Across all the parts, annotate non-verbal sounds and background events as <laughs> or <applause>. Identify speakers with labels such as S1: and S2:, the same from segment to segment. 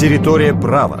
S1: Территория права.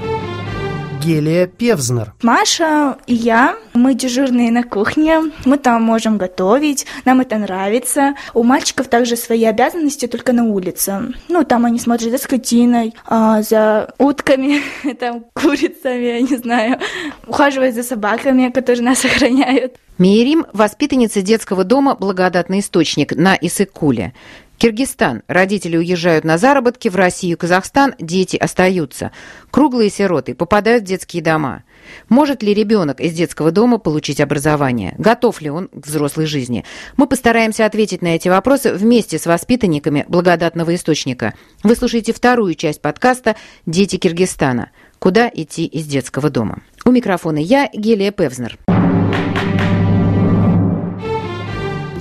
S2: Гелия Певзнер.
S3: Маша и я, мы дежурные на кухне, мы там можем готовить, нам это нравится. У мальчиков также свои обязанности, только на улице. Ну, там они смотрят за скотиной, а, за утками, <laughs> там, курицами, я не знаю, ухаживают за собаками, которые нас <laughs> охраняют.
S4: Мирим – воспитанница детского дома «Благодатный источник» на Исыкуле. Киргизстан. Родители уезжают на заработки, в Россию Казахстан дети остаются. Круглые сироты попадают в детские дома. Может ли ребенок из детского дома получить образование? Готов ли он к взрослой жизни? Мы постараемся ответить на эти вопросы вместе с воспитанниками благодатного источника. Вы слушаете вторую часть подкаста «Дети Киргизстана. Куда идти из детского дома?». У микрофона я, Гелия Певзнер.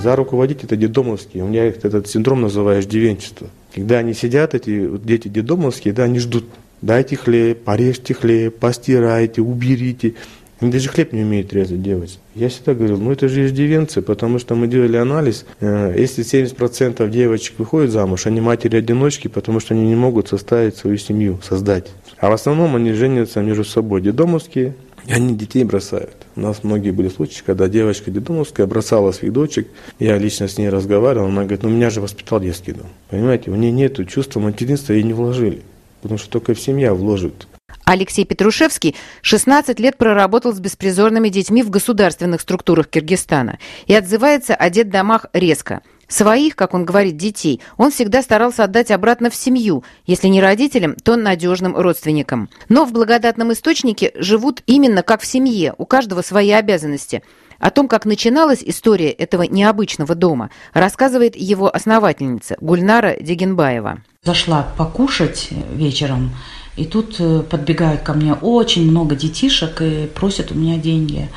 S5: За руководить это детдомовские. У меня этот синдром называешь ивенчество. Когда они сидят, эти дети детдомовские, да, они ждут. Дайте хлеб, порежьте хлеб, постирайте, уберите. Они даже хлеб не умеют резать делать. Я всегда говорил, ну это же иждивенцы, потому что мы делали анализ. Э, если 70% девочек выходят замуж, они матери-одиночки, потому что они не могут составить свою семью, создать. А в основном они женятся между собой. Дедомовские, и они детей бросают. У нас многие были случаи, когда девочка детдомовская бросала своих дочек. Я лично с ней разговаривал, она говорит, ну меня же воспитал детский дом. Понимаете, у нее нет чувства материнства, ей не вложили. Потому что только в семья вложит.
S4: Алексей Петрушевский 16 лет проработал с беспризорными детьми в государственных структурах Киргизстана и отзывается о детдомах резко – Своих, как он говорит, детей он всегда старался отдать обратно в семью, если не родителям, то надежным родственникам. Но в благодатном источнике живут именно как в семье, у каждого свои обязанности. О том, как начиналась история этого необычного дома, рассказывает его основательница Гульнара Дегенбаева.
S6: Зашла покушать вечером, и тут э, подбегают ко мне очень много детишек и просят у меня деньги.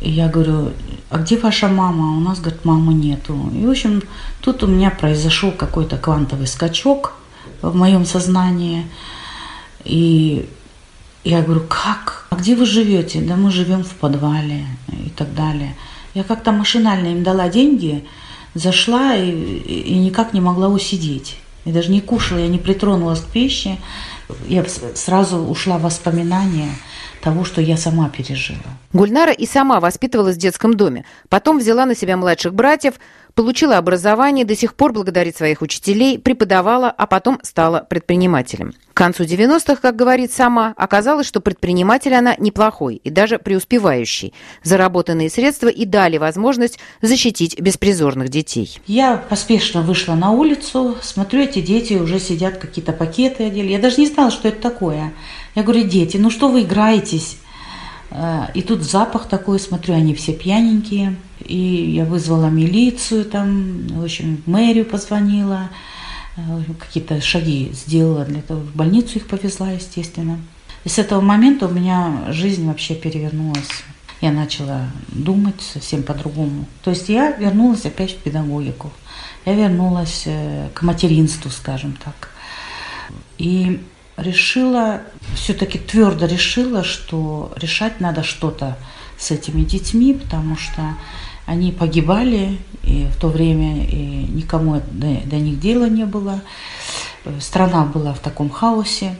S6: И я говорю, а где ваша мама? У нас, говорит, мамы нету. И, в общем, тут у меня произошел какой-то квантовый скачок в моем сознании. И я говорю, как? А где вы живете? Да мы живем в подвале и так далее. Я как-то машинально им дала деньги, зашла и, и никак не могла усидеть. Я даже не кушала, я не притронулась к пище. Я сразу ушла в воспоминания – того, что я сама пережила.
S4: Гульнара и сама воспитывалась в детском доме. Потом взяла на себя младших братьев, получила образование, до сих пор благодарит своих учителей, преподавала, а потом стала предпринимателем. К концу 90-х, как говорит сама, оказалось, что предприниматель она неплохой и даже преуспевающий. Заработанные средства и дали возможность защитить беспризорных детей.
S6: Я поспешно вышла на улицу, смотрю, эти дети уже сидят, какие-то пакеты одели. Я даже не знала, что это такое. Я говорю, дети, ну что вы играетесь? Э, и тут запах такой, смотрю, они все пьяненькие. И я вызвала милицию там, в общем, в мэрию позвонила, э, какие-то шаги сделала для того, в больницу их повезла, естественно. И с этого момента у меня жизнь вообще перевернулась. Я начала думать совсем по-другому. То есть я вернулась опять в педагогику. Я вернулась э, к материнству, скажем так. И решила, все-таки твердо решила, что решать надо что-то с этими детьми, потому что они погибали, и в то время и никому до, до них дела не было. Страна была в таком хаосе.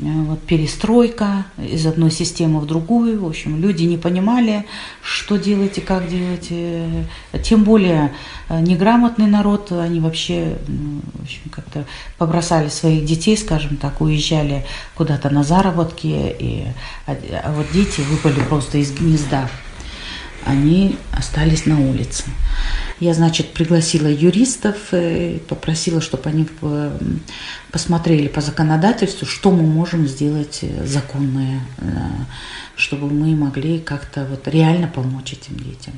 S6: Э, вот перестройка из одной системы в другую. В общем, люди не понимали, что делать и как делать. Э, тем более э, неграмотный народ, они вообще в общем, как-то побросали своих детей, скажем так, уезжали куда-то на заработки, и, а, а вот дети выпали просто из гнезда. Они остались на улице. Я, значит, пригласила юристов, э, попросила, чтобы они э, посмотрели по законодательству, что мы можем сделать э, законное, чтобы мы могли как-то вот реально помочь этим детям.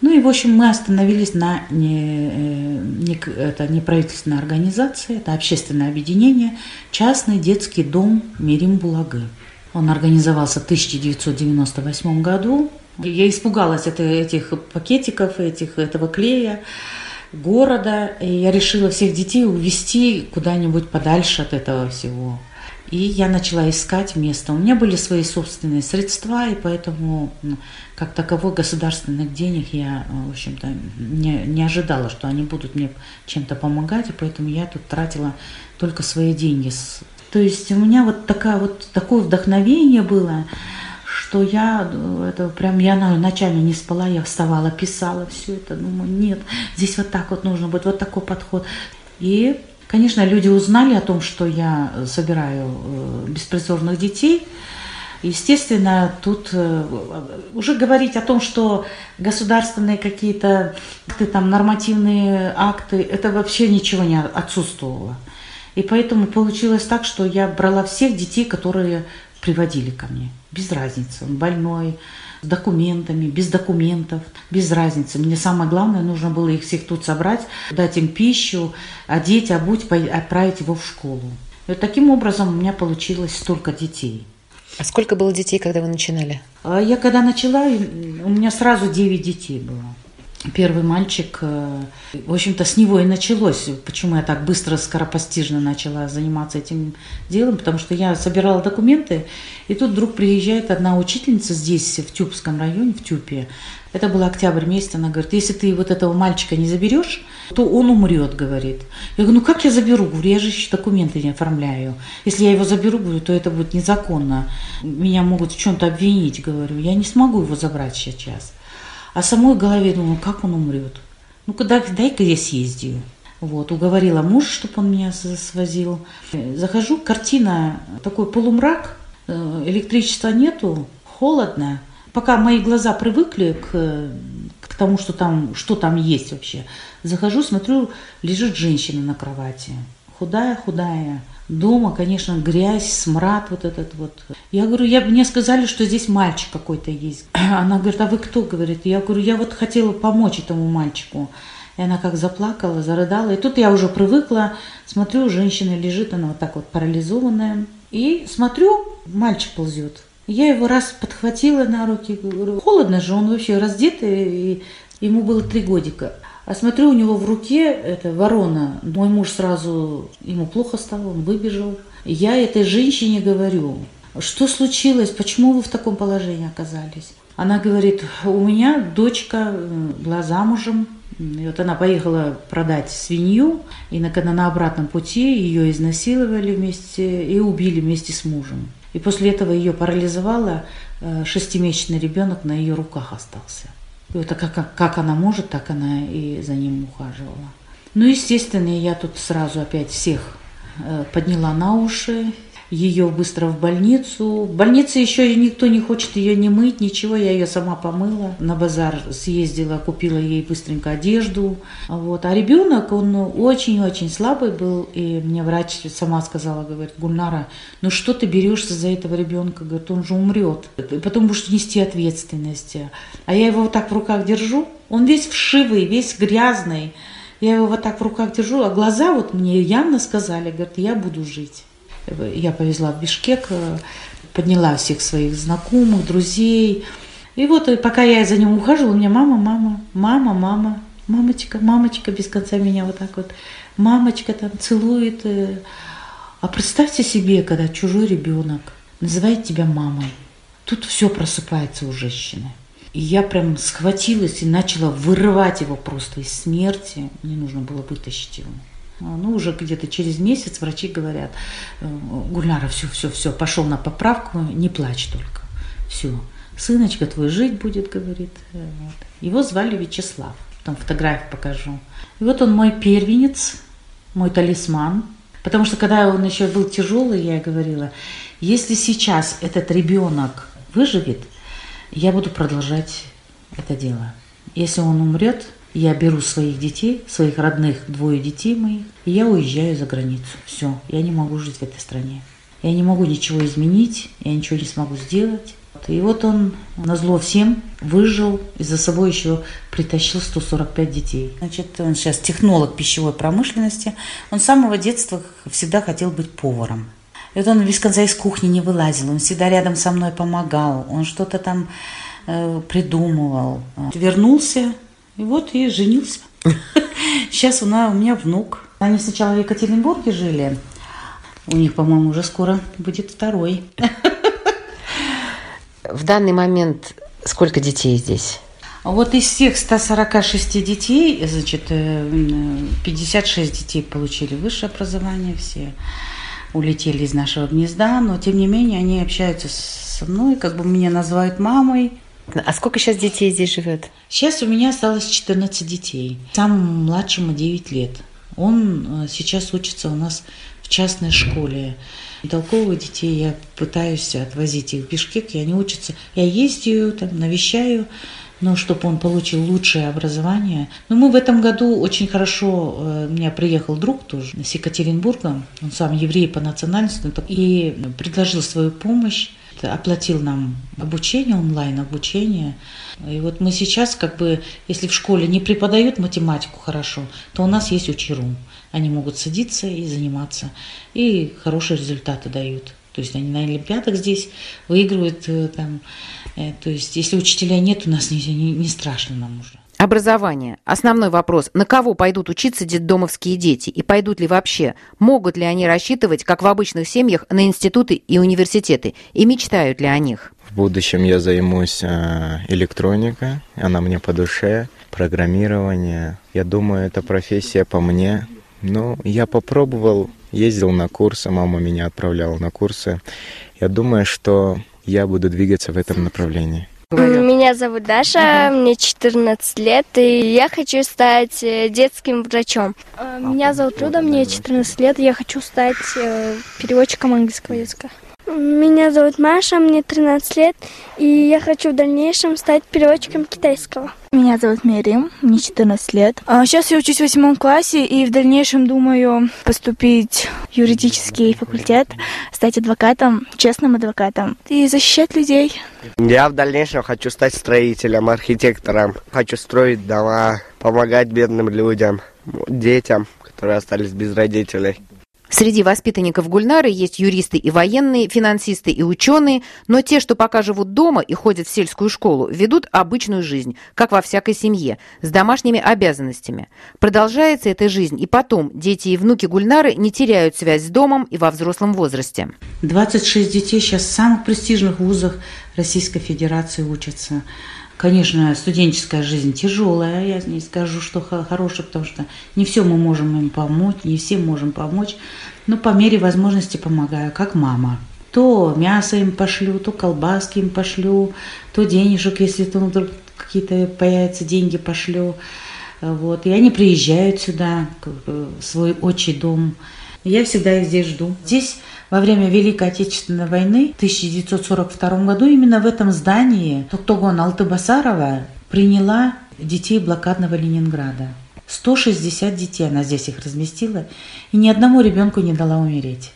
S6: Ну и, в общем, мы остановились на не, не, это неправительственной организации, это общественное объединение, частный детский дом Мирим Булагы. Он организовался в 1998 году я испугалась это, этих пакетиков, этих, этого клея города, и я решила всех детей увезти куда-нибудь подальше от этого всего. И я начала искать место. У меня были свои собственные средства, и поэтому как таковой государственных денег я, в общем-то, не, не ожидала, что они будут мне чем-то помогать, и поэтому я тут тратила только свои деньги То есть у меня вот такая вот такое вдохновение было, что я это прям я ночами не спала, я вставала, писала все это, думаю, нет, здесь вот так вот нужно быть, вот такой подход. И, конечно, люди узнали о том, что я собираю э, беспризорных детей. Естественно, тут э, уже говорить о том, что государственные какие-то там нормативные акты, это вообще ничего не отсутствовало. И поэтому получилось так, что я брала всех детей, которые приводили ко мне. Без разницы, он больной, с документами, без документов, без разницы. Мне самое главное, нужно было их всех тут собрать, дать им пищу, одеть, обуть, отправить его в школу. И вот таким образом у меня получилось столько детей.
S4: А сколько было детей, когда вы начинали?
S6: А я когда начала, у меня сразу 9 детей было первый мальчик, э, в общем-то, с него и началось, почему я так быстро, скоропостижно начала заниматься этим делом, потому что я собирала документы, и тут вдруг приезжает одна учительница здесь, в Тюбском районе, в Тюпе. Это был октябрь месяц, она говорит, если ты вот этого мальчика не заберешь, то он умрет, говорит. Я говорю, ну как я заберу? Говорю, я же еще документы не оформляю. Если я его заберу, говорю, то это будет незаконно. Меня могут в чем-то обвинить, говорю. Я не смогу его забрать сейчас. А самой голове думаю, как он умрет. Ну, когда дай-ка я съездию. Вот, уговорила муж, чтобы он меня свозил. Захожу, картина, такой полумрак, э, электричества нету, холодно. Пока мои глаза привыкли к, к тому, что там, что там есть вообще, захожу, смотрю, лежит женщина на кровати. Худая-худая, Дома, конечно, грязь, смрад вот этот вот. Я говорю, я, мне сказали, что здесь мальчик какой-то есть. <clears throat> Она говорит, а вы кто? Говорит, я говорю, я вот хотела помочь этому мальчику. И она как заплакала, зарыдала. И тут я уже привыкла, смотрю, женщина лежит, она вот так вот парализованная. И смотрю, мальчик ползет. Я его раз подхватила на руки, говорю, холодно же, он вообще раздетый, и ему было три годика. А смотрю, у него в руке это ворона. Мой муж сразу, ему плохо стало, он выбежал. Я этой женщине говорю, что случилось, почему вы в таком положении оказались? Она говорит, у меня дочка э, была замужем, и вот она поехала продать свинью, и на, на обратном пути ее изнасиловали вместе и убили вместе с мужем. И после этого ее парализовало, э, шестимесячный ребенок на ее руках остался. И вот как, как она может, так она и за ним ухаживала. Ну, естественно, я тут сразу опять всех э, подняла на уши, ее быстро в больницу. В больнице еще никто не хочет ее не мыть, ничего, я ее сама помыла. На базар съездила, купила ей быстренько одежду. Вот. А ребенок, он очень-очень слабый был, и мне врач сама сказала, говорит, Гульнара, ну что ты берешься за этого ребенка? Говорит, он же умрет. Потом будешь нести ответственность. А я его вот так в руках держу, он весь вшивый, весь грязный. Я его вот так в руках держу, а глаза вот мне явно сказали, говорит, я буду жить я повезла в Бишкек, э, подняла всех своих знакомых, друзей. И вот э, пока я за ним ухаживала, у меня мама, мама, мама, мама, мамочка, мамочка без конца меня вот так вот, мамочка там целует. Э. А представьте себе, когда чужой ребенок называет тебя мамой, тут все просыпается у женщины. И я прям схватилась и начала вырывать его просто из смерти. Мне нужно было вытащить его. А, ну, уже где-то через месяц врачи говорят, «Э, Гульнара, все, все, все, пошел на поправку, не плачь только. Все, сыночка твой жить будет, говорит. Э, вот. Его звали Вячеслав, там фотографию покажу. И вот он мой первенец, мой талисман. Потому что когда он еще был тяжелый, я говорила, если сейчас этот ребенок выживет, я буду продолжать это дело. Если он умрет, я беру своих детей, своих родных, двое детей моих, и я уезжаю за границу. Все, я не могу жить в этой стране. Я не могу ничего изменить, я ничего не смогу сделать. И вот он на зло всем выжил и за собой еще притащил 145 детей. Значит, он сейчас технолог пищевой промышленности. Он с самого детства всегда хотел быть поваром. И вот он без конца из кухни не вылазил, он всегда рядом со мной помогал, он что-то там э, придумывал. Вернулся и вот и женился. <laughs> Сейчас у, нас, у меня внук. Они сначала в Екатеринбурге жили. У них, по-моему, уже скоро будет второй. <laughs>
S4: В данный момент сколько детей здесь?
S6: Вот из всех 146 детей, значит, 56 э, детей получили высшее образование все. улетели из нашего гнезда, но тем не менее они общаются со мной, как бы меня называют мамой.
S4: А сколько сейчас детей здесь живет?
S6: Сейчас у меня осталось 14 детей. Самому младшему 9 лет. Он э, сейчас учится у нас в частной школе. Толковых детей я пытаюсь отвозить их в Бишкек, и они учатся. Я ездию, там, навещаю, но чтобы он получил лучшее образование. Но мы в этом году очень хорошо, э, у меня приехал друг тоже с Екатеринбурга, он сам еврей по национальности, и предложил свою помощь оплатил нам обучение, онлайн-обучение. И вот мы сейчас, как бы, если в школе не преподают математику хорошо, то у нас есть учерум. Они могут садиться и заниматься, и хорошие результаты дают. То есть они на Олимпиадах здесь выигрывают э, там. Э, то есть если учителя нет, у нас не, не, не страшно нам уже.
S4: Образование. Основной вопрос. На кого пойдут учиться детдомовские дети? И пойдут ли вообще? Могут ли они рассчитывать, как в обычных семьях, на институты и университеты? И мечтают ли о них?
S1: В будущем я займусь э, электроникой. Она мне по душе. Программирование. Я думаю, эта профессия по мне. Ну, я попробовал, ездил на курсы, мама меня отправляла на курсы. Я думаю, что я буду двигаться в этом направлении.
S7: Меня зовут Даша, мне 14 лет, и я хочу стать э, детским врачом.
S8: А, меня зовут Люда, мне 14 лет, я хочу стать э, переводчиком английского языка.
S9: Меня зовут Маша, мне 13 лет, и я хочу в дальнейшем стать переводчиком китайского.
S3: Меня зовут Мерим, мне 14 лет. Сейчас а, я учусь в восьмом классе и в дальнейшем думаю поступить в юридический факультет, стать адвокатом, честным адвокатом и защищать людей.
S10: Я в дальнейшем хочу стать строителем, архитектором. Хочу строить дома, помогать бедным людям, детям, которые остались без родителей.
S4: Среди воспитанников Гульнары есть юристы и военные, финансисты и ученые, но те, что пока живут дома и ходят в сельскую школу, ведут обычную жизнь, как во всякой семье, с домашними обязанностями. Продолжается эта жизнь, и потом дети и внуки Гульнары не теряют связь с домом и во взрослом возрасте.
S6: 26 детей сейчас в самых престижных вузах Российской Федерации учатся. Конечно, студенческая жизнь тяжелая, я не скажу, что хорошая, потому что не все мы можем им помочь, не всем можем помочь, но по мере возможности помогаю, как мама. То мясо им пошлю, то колбаски им пошлю, то денежек, если то вдруг какие-то появятся деньги, пошлю. Вот. И они приезжают сюда, в свой отчий дом. Я всегда их здесь жду. Здесь во время Великой Отечественной войны в 1942 году именно в этом здании Токтогон Алтыбасарова приняла детей блокадного Ленинграда. 160 детей она здесь их разместила, и ни одному ребенку не дала умереть.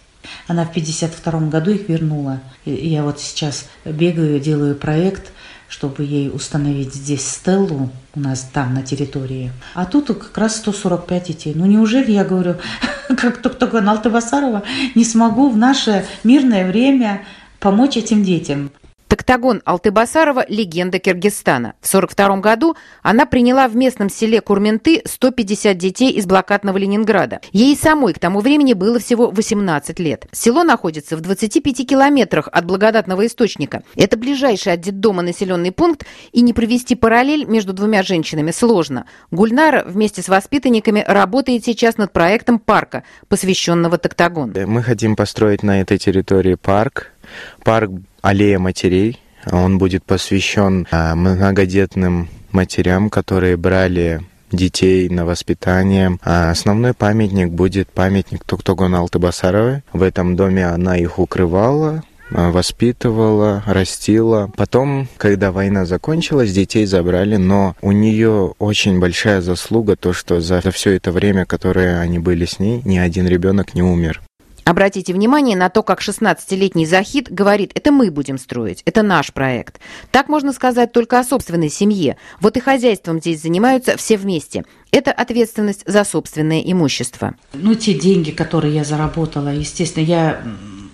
S6: Она в 1952 году их вернула. И я вот сейчас бегаю, делаю проект – чтобы ей установить здесь стеллу у нас там на территории. А тут как раз 145 детей. Ну неужели, я говорю, <laughs> как только Алтыбасарова, не смогу в наше мирное время помочь этим детям?
S4: Токтагон Алтыбасарова – легенда Киргизстана. В 1942 году она приняла в местном селе Курменты 150 детей из блокадного Ленинграда. Ей самой к тому времени было всего 18 лет. Село находится в 25 километрах от благодатного источника. Это ближайший от детдома населенный пункт, и не провести параллель между двумя женщинами сложно. Гульнара вместе с воспитанниками работает сейчас над проектом парка, посвященного Токтагону.
S1: Мы хотим построить на этой территории парк, парк «Аллея матерей». Он будет посвящен а, многодетным матерям, которые брали детей на воспитание. А основной памятник будет памятник Туктогон Алтыбасаровой. В этом доме она их укрывала, а, воспитывала, растила. Потом, когда война закончилась, детей забрали, но у нее очень большая заслуга то, что за все это время, которое они были с ней, ни один ребенок не умер.
S4: Обратите внимание на то, как 16-летний Захид говорит, это мы будем строить, это наш проект. Так можно сказать только о собственной семье. Вот и хозяйством здесь занимаются все вместе. Это ответственность за собственное имущество.
S6: Ну, те деньги, которые я заработала, естественно, я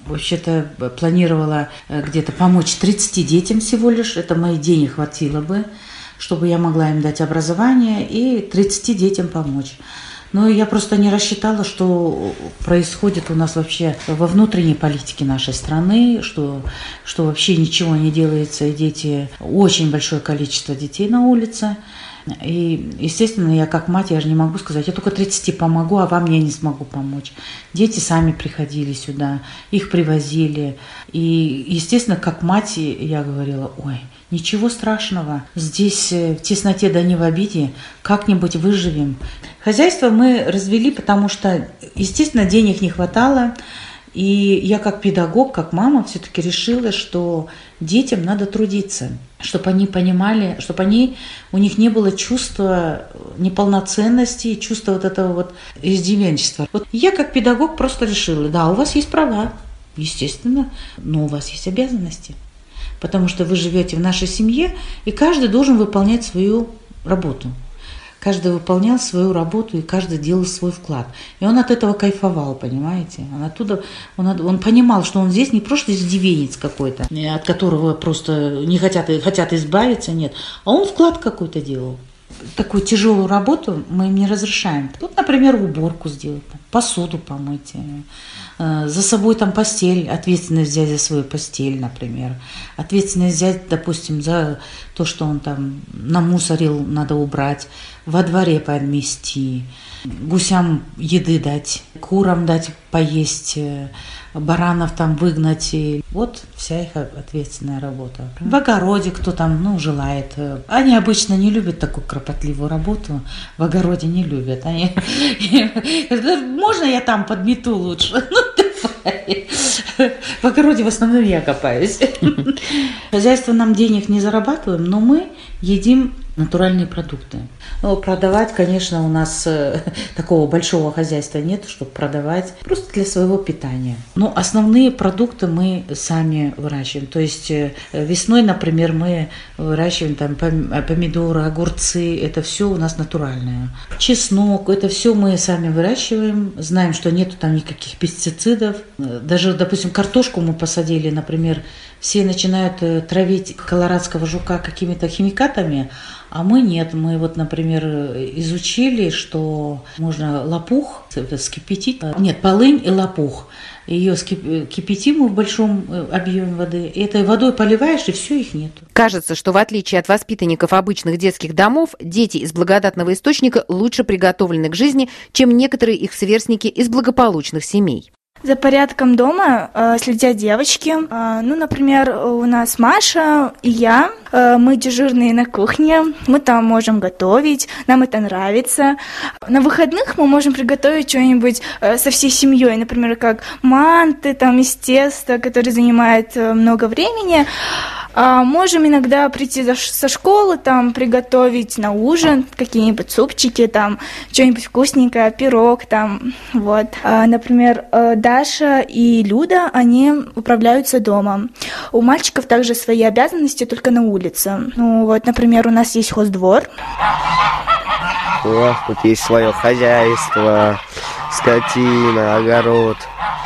S6: вообще-то планировала э, где-то помочь 30 детям всего лишь. Это мои денег хватило бы, чтобы я могла им дать образование и 30 детям помочь. Но я просто не рассчитала, что происходит у нас вообще во внутренней политике нашей страны, что, что вообще ничего не делается, и дети, очень большое количество детей на улице. И, естественно, я как мать, я же не могу сказать, я только 30 помогу, а вам я не смогу помочь. Дети сами приходили сюда, их привозили. И, естественно, как мать я говорила, ой, ничего страшного, здесь э, в тесноте да не в обиде, как-нибудь выживем. Хозяйство мы развели, потому что, естественно, денег не хватало, и я как педагог, как мама все-таки решила, что детям надо трудиться, чтобы они понимали, чтобы они, у них не было чувства неполноценности, чувства вот этого вот издевенчества. Вот я как педагог просто решила, да, у вас есть права, естественно, но у вас есть обязанности. Потому что вы живете в нашей семье, и каждый должен выполнять свою работу. Каждый выполнял свою работу, и каждый делал свой вклад. И он от этого кайфовал, понимаете? Он оттуда, он, он понимал, что он здесь не просто издевенец какой-то, от которого просто не хотят, хотят избавиться, нет. А он вклад какой-то делал. Такую тяжелую работу мы им не разрешаем. Тут, например, уборку сделать, посуду помыть, э, за собой там постель, ответственность взять за свою постель, например. Ответственность взять, допустим, за то, что он там намусорил, надо убрать во дворе подмести, гусям еды дать, курам дать поесть, э, баранов там выгнать. И вот вся их ответственная работа. В огороде кто там, ну, желает. Они обычно не любят такую кропотливую работу. В огороде не любят. Они... <laughs> Можно я там подмету лучше? <laughs> в огороде в основном я копаюсь. <laughs> Хозяйство нам денег не зарабатываем, но мы едим натуральные продукты. Ну, продавать, конечно, у нас э, <laughs> такого большого хозяйства нет, чтобы продавать, просто для своего питания. Но основные продукты мы сами выращиваем. То есть э, весной, например, мы выращиваем там помидоры, огурцы, это все у нас натуральное. Чеснок, это все мы сами выращиваем, знаем, что нету там никаких пестицидов. Даже, допустим, картошку мы посадили, например, все начинают э, травить колорадского жука какими-то химикатами, а мы нет. Мы вот, например, изучили, что можно лопух скипятить. Нет, полынь и лопух. Ее кипятим в большом э, объеме воды. И этой водой поливаешь, и все, их нет.
S4: Кажется, что в отличие от воспитанников обычных детских домов, дети из благодатного источника лучше приготовлены к жизни, чем некоторые их сверстники из благополучных семей.
S3: За порядком дома э, следят девочки. Э, ну, например, у нас Маша и я. Э, мы дежурные на кухне. Мы там можем готовить. Нам это нравится. На выходных мы можем приготовить что-нибудь э, со всей семьей. Например, как манты там из теста, который занимает э, много времени. А можем иногда прийти со школы, там приготовить на ужин какие-нибудь супчики, там что-нибудь вкусненькое, пирог, там вот. А, например, э, Даша и Люда, они управляются дома. У мальчиков также свои обязанности, только на улице. Ну вот, например, у нас есть хоздвор.
S10: Нас тут есть свое хозяйство, скотина, огород,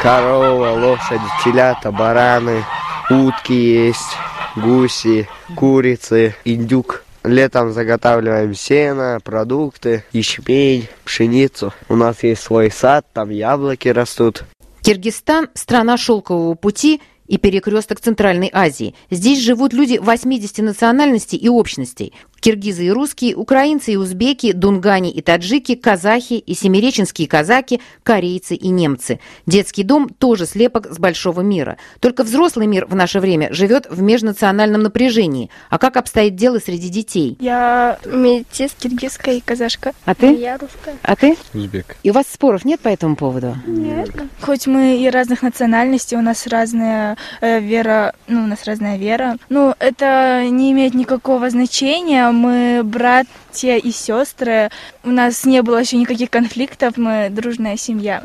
S10: корова, лошади, телята, бараны, утки есть гуси, курицы, индюк. Летом заготавливаем сено, продукты, ячмень, пшеницу. У нас есть свой сад, там яблоки растут.
S4: Киргизстан – страна шелкового пути – и перекресток Центральной Азии. Здесь живут люди 80 национальностей и общностей киргизы и русские, украинцы и узбеки, дунгани и таджики, казахи и семиреченские казаки, корейцы и немцы. Детский дом тоже слепок с большого мира. Только взрослый мир в наше время живет в межнациональном напряжении. А как обстоит дело среди детей?
S8: Я метис, киргизская и казашка.
S4: А ты?
S8: Я русская.
S4: А ты?
S5: Узбек.
S4: И у вас споров нет по этому поводу?
S8: Нет.
S3: Хоть мы и разных национальностей, у нас разная э, вера, ну, у нас разная вера. Ну, это не имеет никакого значения мы братья и сестры. У нас не было еще никаких конфликтов, мы дружная семья.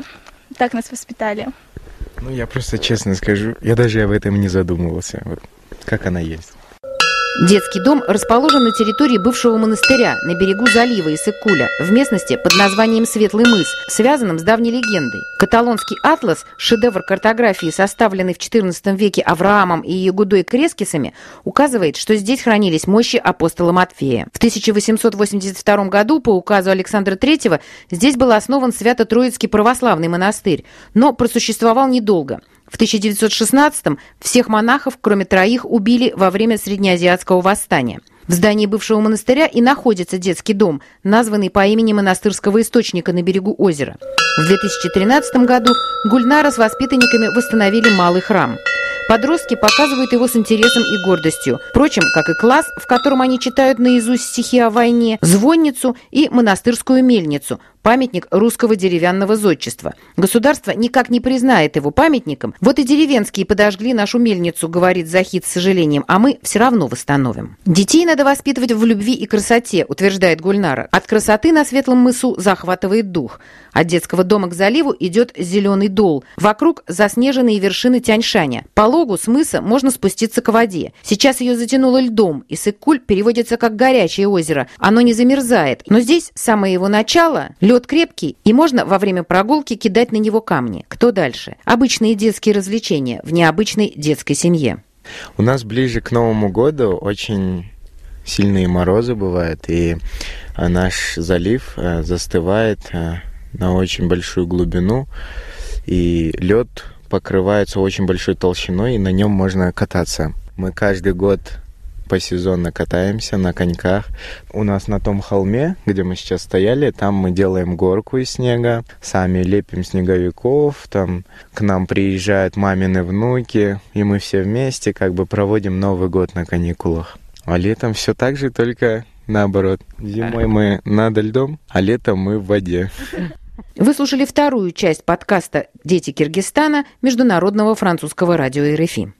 S3: Так нас воспитали.
S1: Ну, я просто честно скажу, я даже об этом не задумывался. Вот как она есть.
S4: Детский дом расположен на территории бывшего монастыря на берегу залива Исыкуля, в местности под названием Светлый мыс, связанном с давней легендой. Каталонский атлас, шедевр картографии, составленный в XIV веке Авраамом и Ягудой Крескисами, указывает, что здесь хранились мощи апостола Матфея. В 1882 году по указу Александра III здесь был основан Свято-Троицкий православный монастырь, но просуществовал недолго – в 1916-м всех монахов, кроме троих, убили во время Среднеазиатского восстания. В здании бывшего монастыря и находится детский дом, названный по имени монастырского источника на берегу озера. В 2013 году Гульнара с воспитанниками восстановили малый храм. Подростки показывают его с интересом и гордостью. Впрочем, как и класс, в котором они читают наизусть стихи о войне, звонницу и монастырскую мельницу, памятник русского деревянного зодчества. Государство никак не признает его памятником. Вот и деревенские подожгли нашу мельницу, говорит Захид с сожалением, а мы все равно восстановим. Детей надо воспитывать в любви и красоте, утверждает Гульнара. От красоты на Светлом мысу захватывает дух. От детского дома к заливу идет зеленый дол. Вокруг заснеженные вершины Тяньшаня. По логу с мыса можно спуститься к воде. Сейчас ее затянуло льдом, и Сыккуль переводится как горячее озеро. Оно не замерзает. Но здесь самое его начало – лед крепкий, и можно во время прогулки кидать на него камни. Кто дальше? Обычные детские развлечения в необычной детской семье.
S1: У нас ближе к Новому году очень сильные морозы бывают, и а, наш залив а, застывает а, на очень большую глубину, и лед покрывается очень большой толщиной, и на нем можно кататься. Мы каждый год посезонно катаемся на коньках. У нас на том холме, где мы сейчас стояли, там мы делаем горку из снега, сами лепим снеговиков, там к нам приезжают мамины внуки, и мы все вместе как бы проводим Новый год на каникулах. А летом все так же, только наоборот. Зимой мы над льдом, а летом мы в воде.
S4: Вы слушали вторую часть подкаста «Дети Киргизстана» Международного французского радио РФИ.